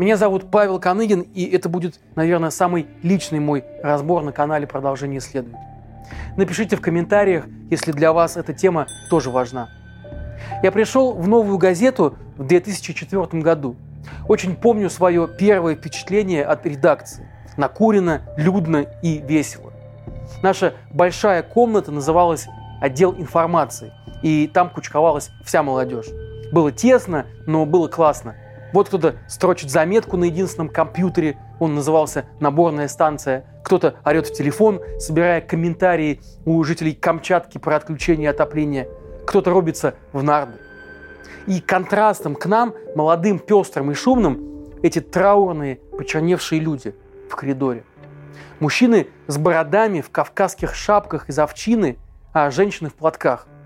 Меня зовут Павел Каныгин, и это будет, наверное, самый личный мой разбор на канале «Продолжение следует». Напишите в комментариях, если для вас эта тема тоже важна. Я пришел в новую газету в 2004 году. Очень помню свое первое впечатление от редакции. Накурено, людно и весело. Наша большая комната называлась «Отдел информации», и там кучковалась вся молодежь. Было тесно, но было классно. Вот кто-то строчит заметку на единственном компьютере, он назывался «Наборная станция». Кто-то орет в телефон, собирая комментарии у жителей Камчатки про отключение отопления. Кто-то рубится в нарды. И контрастом к нам, молодым, пестрым и шумным, эти траурные, почерневшие люди в коридоре. Мужчины с бородами в кавказских шапках из овчины, а женщины в платках –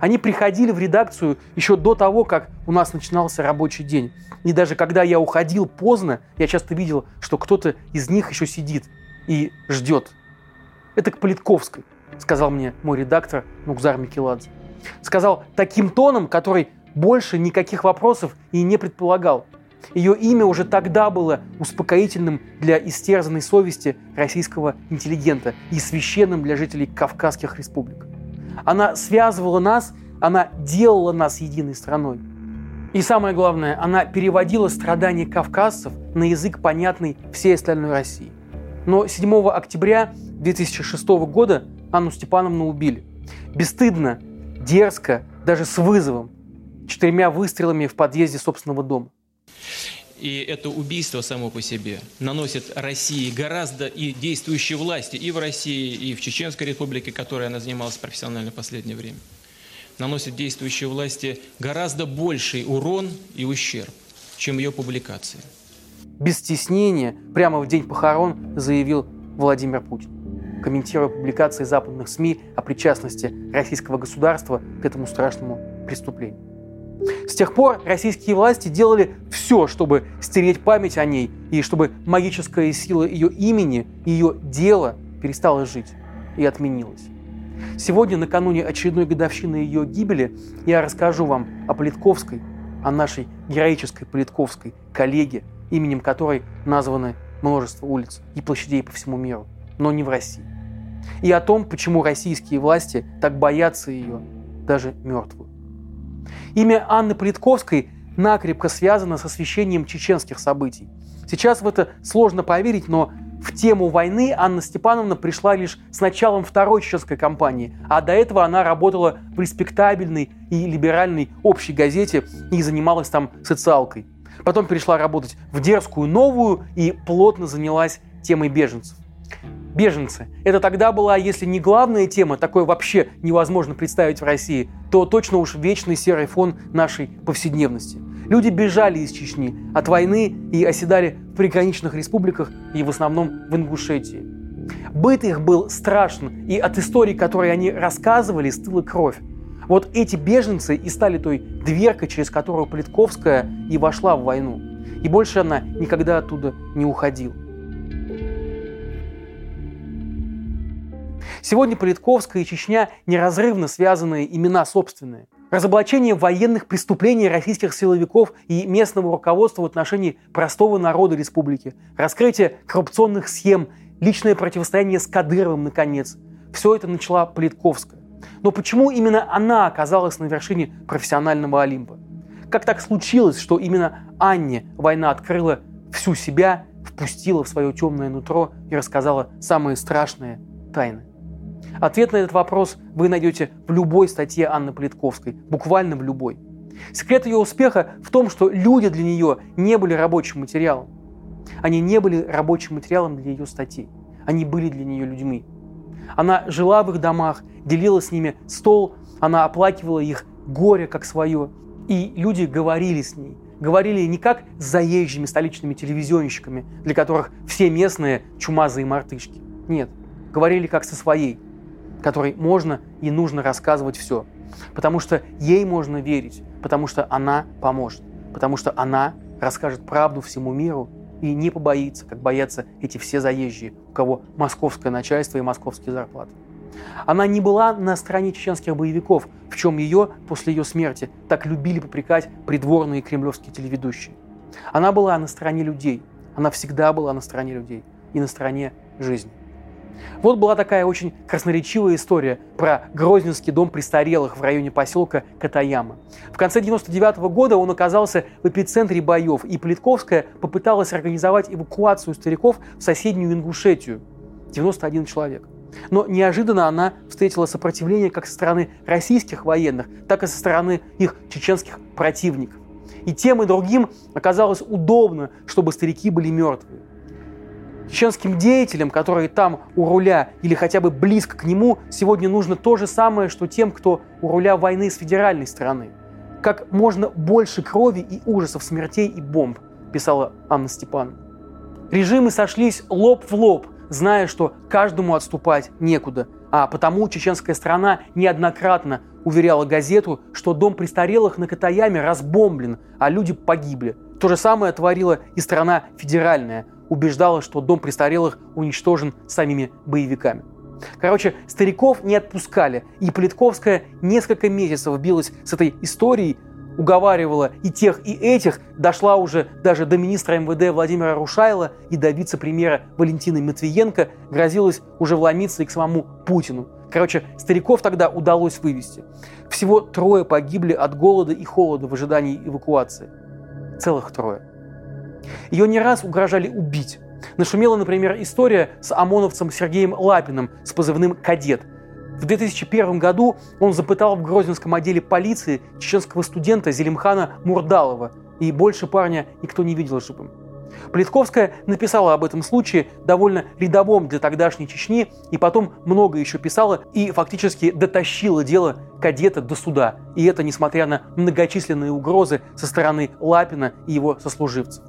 они приходили в редакцию еще до того, как у нас начинался рабочий день. И даже когда я уходил поздно, я часто видел, что кто-то из них еще сидит и ждет. Это к Политковской, сказал мне мой редактор Нукзар Микеладзе. Сказал таким тоном, который больше никаких вопросов и не предполагал. Ее имя уже тогда было успокоительным для истерзанной совести российского интеллигента и священным для жителей Кавказских республик. Она связывала нас, она делала нас единой страной. И самое главное, она переводила страдания кавказцев на язык, понятный всей остальной России. Но 7 октября 2006 года Анну Степановну убили. Бесстыдно, дерзко, даже с вызовом, четырьмя выстрелами в подъезде собственного дома. И это убийство само по себе наносит России гораздо и действующей власти и в России, и в Чеченской республике, которой она занималась профессионально в последнее время, наносит действующей власти гораздо больший урон и ущерб, чем ее публикации. Без стеснения, прямо в день похорон, заявил Владимир Путин, комментируя публикации западных СМИ о причастности российского государства к этому страшному преступлению. Тех пор российские власти делали все, чтобы стереть память о ней и чтобы магическая сила ее имени, ее дела перестала жить и отменилась. Сегодня, накануне очередной годовщины ее гибели, я расскажу вам о Политковской, о нашей героической Политковской, коллеге, именем которой названы множество улиц и площадей по всему миру, но не в России. И о том, почему российские власти так боятся ее, даже мертвую. Имя Анны Политковской накрепко связано с освещением чеченских событий. Сейчас в это сложно поверить, но в тему войны Анна Степановна пришла лишь с началом второй чеченской кампании, а до этого она работала в респектабельной и либеральной общей газете и занималась там социалкой. Потом перешла работать в дерзкую новую и плотно занялась темой беженцев. Беженцы. Это тогда была, если не главная тема, такое вообще невозможно представить в России, то точно уж вечный серый фон нашей повседневности. Люди бежали из Чечни от войны и оседали в приграничных республиках и в основном в Ингушетии. Быт их был страшен, и от историй, которые они рассказывали, стыла кровь. Вот эти беженцы и стали той дверкой, через которую Политковская и вошла в войну. И больше она никогда оттуда не уходила. Сегодня Политковская и Чечня неразрывно связанные имена собственные. Разоблачение военных преступлений российских силовиков и местного руководства в отношении простого народа республики, раскрытие коррупционных схем, личное противостояние с Кадыровым, наконец. Все это начала Политковская. Но почему именно она оказалась на вершине профессионального Олимпа? Как так случилось, что именно Анне война открыла всю себя, впустила в свое темное нутро и рассказала самые страшные тайны? Ответ на этот вопрос вы найдете в любой статье Анны Политковской, буквально в любой. Секрет ее успеха в том, что люди для нее не были рабочим материалом. Они не были рабочим материалом для ее статей. Они были для нее людьми. Она жила в их домах, делила с ними стол, она оплакивала их горе как свое. И люди говорили с ней. Говорили не как с заезжими столичными телевизионщиками, для которых все местные чумазые мартышки. Нет, говорили как со своей, которой можно и нужно рассказывать все. Потому что ей можно верить, потому что она поможет, потому что она расскажет правду всему миру и не побоится, как боятся эти все заезжие, у кого московское начальство и московские зарплаты. Она не была на стороне чеченских боевиков, в чем ее после ее смерти так любили попрекать придворные кремлевские телеведущие. Она была на стороне людей. Она всегда была на стороне людей и на стороне жизни. Вот была такая очень красноречивая история про Грозненский дом престарелых в районе поселка Катаяма. В конце 99 года он оказался в эпицентре боев, и Политковская попыталась организовать эвакуацию стариков в соседнюю Ингушетию. 91 человек. Но неожиданно она встретила сопротивление как со стороны российских военных, так и со стороны их чеченских противников. И тем и другим оказалось удобно, чтобы старики были мертвые чеченским деятелям, которые там у руля или хотя бы близко к нему, сегодня нужно то же самое, что тем, кто у руля войны с федеральной стороны. Как можно больше крови и ужасов, смертей и бомб, писала Анна Степановна. Режимы сошлись лоб в лоб, зная, что каждому отступать некуда, а потому чеченская страна неоднократно уверяла газету, что дом престарелых на Катаяме разбомблен, а люди погибли. То же самое творила и страна федеральная – убеждала, что дом престарелых уничтожен самими боевиками. Короче, стариков не отпускали, и Политковская несколько месяцев билась с этой историей, уговаривала и тех, и этих, дошла уже даже до министра МВД Владимира Рушайла и до вице-премьера Валентины Матвиенко, грозилась уже вломиться и к самому Путину. Короче, стариков тогда удалось вывести. Всего трое погибли от голода и холода в ожидании эвакуации. Целых трое. Ее не раз угрожали убить. Нашумела, например, история с ОМОНовцем Сергеем Лапиным с позывным «Кадет». В 2001 году он запытал в Грозненском отделе полиции чеченского студента Зелимхана Мурдалова, и больше парня никто не видел живым. Политковская написала об этом случае довольно рядовом для тогдашней Чечни, и потом много еще писала и фактически дотащила дело кадета до суда. И это несмотря на многочисленные угрозы со стороны Лапина и его сослуживцев.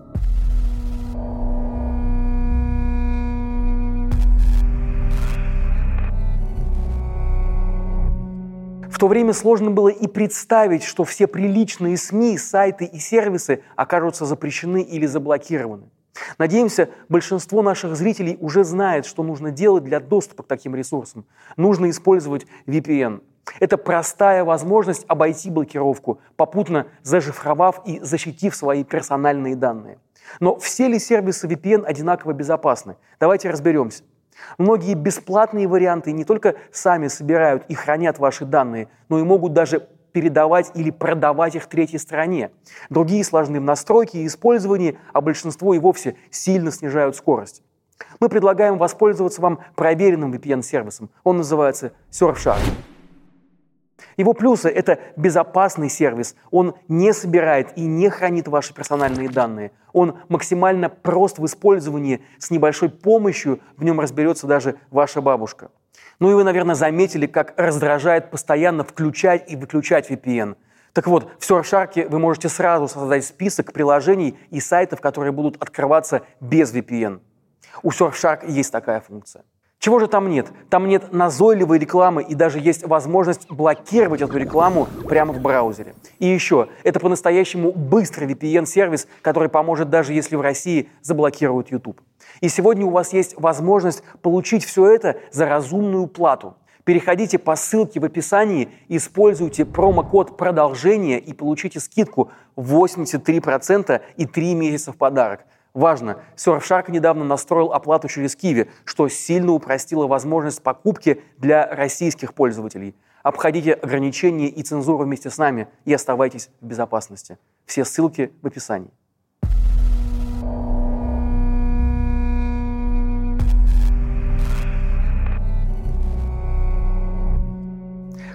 То время сложно было и представить, что все приличные СМИ, сайты и сервисы окажутся запрещены или заблокированы. Надеемся, большинство наших зрителей уже знает, что нужно делать для доступа к таким ресурсам. Нужно использовать VPN. Это простая возможность обойти блокировку, попутно зашифровав и защитив свои персональные данные. Но все ли сервисы VPN одинаково безопасны? Давайте разберемся. Многие бесплатные варианты не только сами собирают и хранят ваши данные, но и могут даже передавать или продавать их третьей стране. Другие сложны в настройке и использовании, а большинство и вовсе сильно снижают скорость. Мы предлагаем воспользоваться вам проверенным VPN-сервисом. Он называется Surfshark. Его плюсы – это безопасный сервис. Он не собирает и не хранит ваши персональные данные. Он максимально прост в использовании, с небольшой помощью в нем разберется даже ваша бабушка. Ну и вы, наверное, заметили, как раздражает постоянно включать и выключать VPN. Так вот, в Surfshark вы можете сразу создать список приложений и сайтов, которые будут открываться без VPN. У Surfshark есть такая функция. Чего же там нет? Там нет назойливой рекламы и даже есть возможность блокировать эту рекламу прямо в браузере. И еще, это по-настоящему быстрый VPN-сервис, который поможет даже если в России заблокируют YouTube. И сегодня у вас есть возможность получить все это за разумную плату. Переходите по ссылке в описании, используйте промокод продолжения и получите скидку 83% и 3 месяца в подарок. Важно, Surfshark недавно настроил оплату через Киви, что сильно упростило возможность покупки для российских пользователей. Обходите ограничения и цензуру вместе с нами и оставайтесь в безопасности. Все ссылки в описании.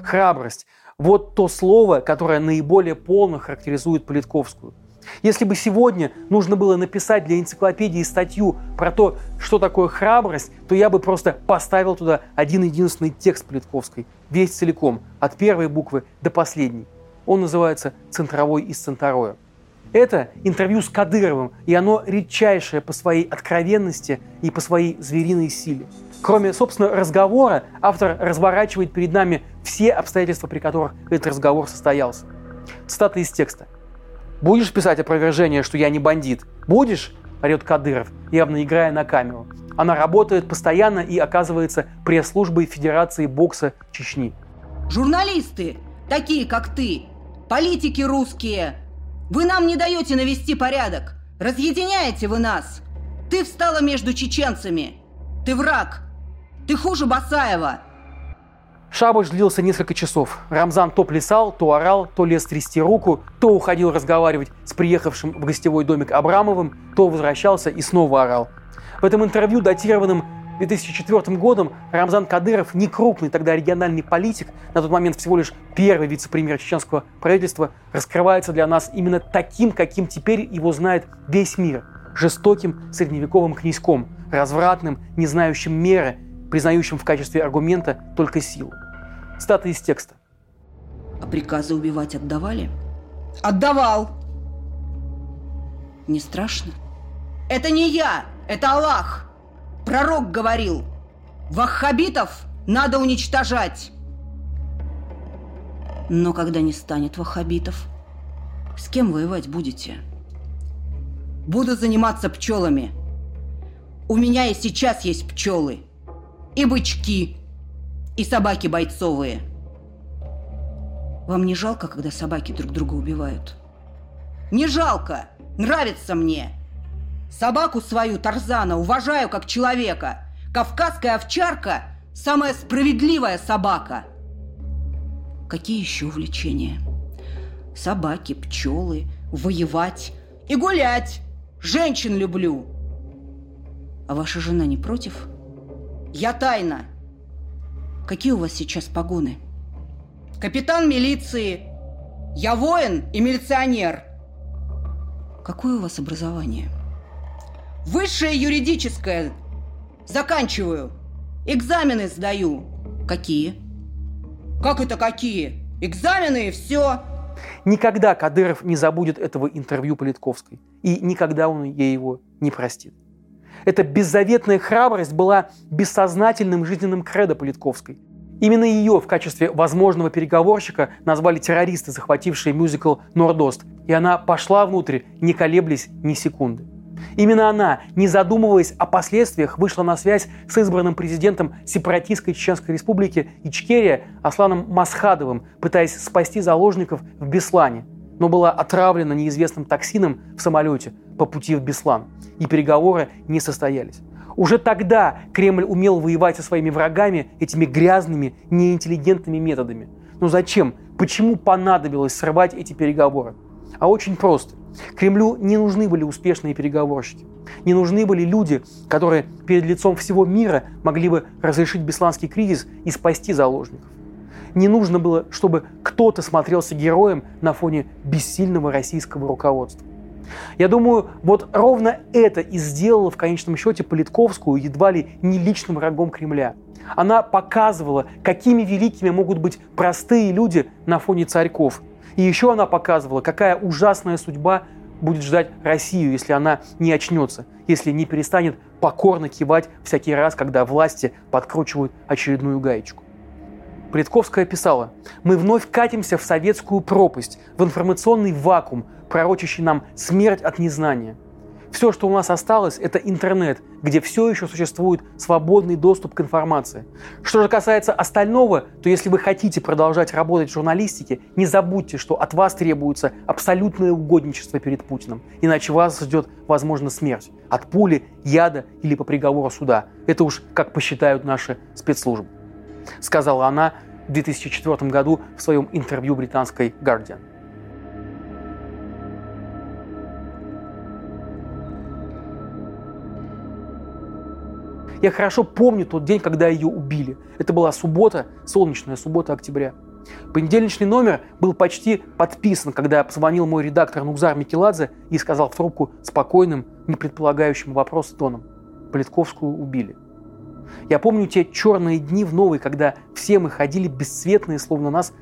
Храбрость – вот то слово, которое наиболее полно характеризует Политковскую – если бы сегодня нужно было написать для энциклопедии статью про то, что такое храбрость, то я бы просто поставил туда один единственный текст Политковской, весь целиком, от первой буквы до последней. Он называется «Центровой из Центароя». Это интервью с Кадыровым, и оно редчайшее по своей откровенности и по своей звериной силе. Кроме, собственно, разговора, автор разворачивает перед нами все обстоятельства, при которых этот разговор состоялся. Цитата из текста. Будешь писать опровержение, что я не бандит? Будешь? орет Кадыров, явно играя на камеру. Она работает постоянно и оказывается пресс-службой Федерации бокса Чечни. Журналисты, такие как ты, политики русские, вы нам не даете навести порядок. Разъединяете вы нас! Ты встала между чеченцами! Ты враг! Ты хуже Басаева!» Шабаш длился несколько часов. Рамзан то плясал, то орал, то лез трясти руку, то уходил разговаривать с приехавшим в гостевой домик Абрамовым, то возвращался и снова орал. В этом интервью, датированном 2004 годом, Рамзан Кадыров, не крупный тогда региональный политик, на тот момент всего лишь первый вице-премьер чеченского правительства, раскрывается для нас именно таким, каким теперь его знает весь мир. Жестоким средневековым князьком, развратным, не знающим меры, признающим в качестве аргумента только силу. Стата из текста. А приказы убивать отдавали? Отдавал! Не страшно? Это не я, это Аллах! Пророк говорил, ваххабитов надо уничтожать. Но когда не станет ваххабитов, с кем воевать будете? Буду заниматься пчелами. У меня и сейчас есть пчелы. И бычки. И собаки бойцовые. Вам не жалко, когда собаки друг друга убивают? Не жалко. Нравится мне. Собаку свою, Тарзана, уважаю как человека. Кавказская овчарка – самая справедливая собака. Какие еще увлечения? Собаки, пчелы, воевать и гулять. Женщин люблю. А ваша жена не против? Я тайна. Какие у вас сейчас погоны? Капитан милиции. Я воин и милиционер. Какое у вас образование? Высшее юридическое. Заканчиваю. Экзамены сдаю. Какие? Как это какие? Экзамены и все. Никогда Кадыров не забудет этого интервью Политковской. И никогда он ей его не простит. Эта беззаветная храбрость была бессознательным жизненным кредо Политковской. Именно ее в качестве возможного переговорщика назвали террористы, захватившие мюзикл «Нордост», и она пошла внутрь, не колеблясь ни секунды. Именно она, не задумываясь о последствиях, вышла на связь с избранным президентом сепаратистской Чеченской республики Ичкерия Асланом Масхадовым, пытаясь спасти заложников в Беслане, но была отравлена неизвестным токсином в самолете по пути в Беслан, и переговоры не состоялись. Уже тогда Кремль умел воевать со своими врагами этими грязными, неинтеллигентными методами. Но зачем? Почему понадобилось срывать эти переговоры? А очень просто. Кремлю не нужны были успешные переговорщики. Не нужны были люди, которые перед лицом всего мира могли бы разрешить бесланский кризис и спасти заложников. Не нужно было, чтобы кто-то смотрелся героем на фоне бессильного российского руководства. Я думаю, вот ровно это и сделало в конечном счете Политковскую едва ли не личным врагом Кремля. Она показывала, какими великими могут быть простые люди на фоне царьков – и еще она показывала, какая ужасная судьба будет ждать Россию, если она не очнется, если не перестанет покорно кивать всякий раз, когда власти подкручивают очередную гаечку. Предковская писала, «Мы вновь катимся в советскую пропасть, в информационный вакуум, пророчащий нам смерть от незнания – все, что у нас осталось, это интернет, где все еще существует свободный доступ к информации. Что же касается остального, то если вы хотите продолжать работать в журналистике, не забудьте, что от вас требуется абсолютное угодничество перед Путиным, иначе вас ждет, возможно, смерть от пули, яда или по приговору суда. Это уж как посчитают наши спецслужбы. Сказала она в 2004 году в своем интервью британской Guardian. Я хорошо помню тот день, когда ее убили. Это была суббота, солнечная суббота октября. Понедельничный номер был почти подписан, когда позвонил мой редактор Нукзар Микеладзе и сказал в трубку спокойным, не предполагающим вопрос тоном. Политковскую убили. Я помню те черные дни в новой, когда все мы ходили бесцветные, словно нас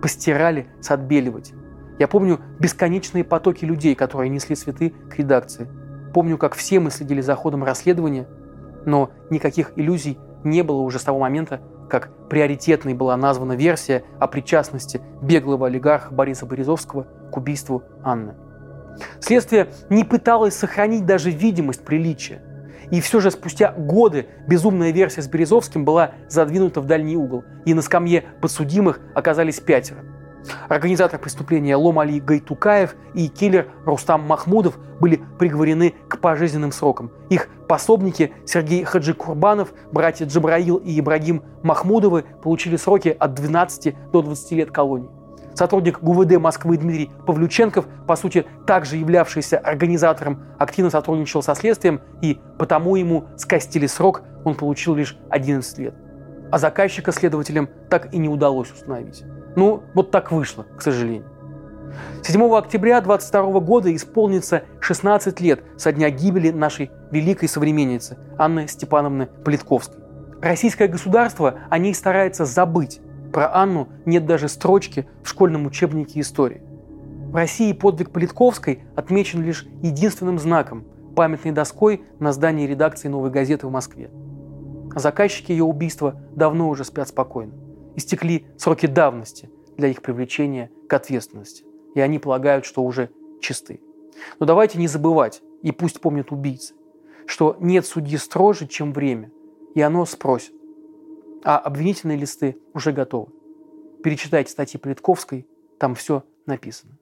постирали с отбеливать. Я помню бесконечные потоки людей, которые несли цветы к редакции. Помню, как все мы следили за ходом расследования – но никаких иллюзий не было уже с того момента, как приоритетной была названа версия о причастности беглого олигарха Бориса Боризовского к убийству Анны. Следствие не пыталось сохранить даже видимость приличия. И все же спустя годы безумная версия с Березовским была задвинута в дальний угол, и на скамье подсудимых оказались пятеро. Организатор преступления Ломали Гайтукаев и киллер Рустам Махмудов были приговорены к пожизненным срокам. Их пособники Сергей Хаджи Курбанов, братья Джабраил и Ибрагим Махмудовы получили сроки от 12 до 20 лет колонии. Сотрудник ГУВД Москвы Дмитрий Павлюченков, по сути, также являвшийся организатором, активно сотрудничал со следствием, и потому ему скостили срок, он получил лишь 11 лет. А заказчика следователям так и не удалось установить. Ну, вот так вышло, к сожалению. 7 октября 22 года исполнится 16 лет со дня гибели нашей великой современницы Анны Степановны Политковской. Российское государство о ней старается забыть. Про Анну нет даже строчки в школьном учебнике истории. В России подвиг Политковской отмечен лишь единственным знаком – памятной доской на здании редакции «Новой газеты» в Москве. Заказчики ее убийства давно уже спят спокойно истекли сроки давности для их привлечения к ответственности, и они полагают, что уже чисты. Но давайте не забывать, и пусть помнят убийцы, что нет судьи строже, чем время, и оно спросит. А обвинительные листы уже готовы. Перечитайте статьи Политковской, там все написано.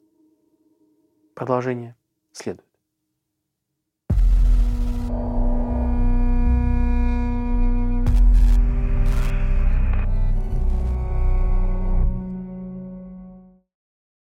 Продолжение следует.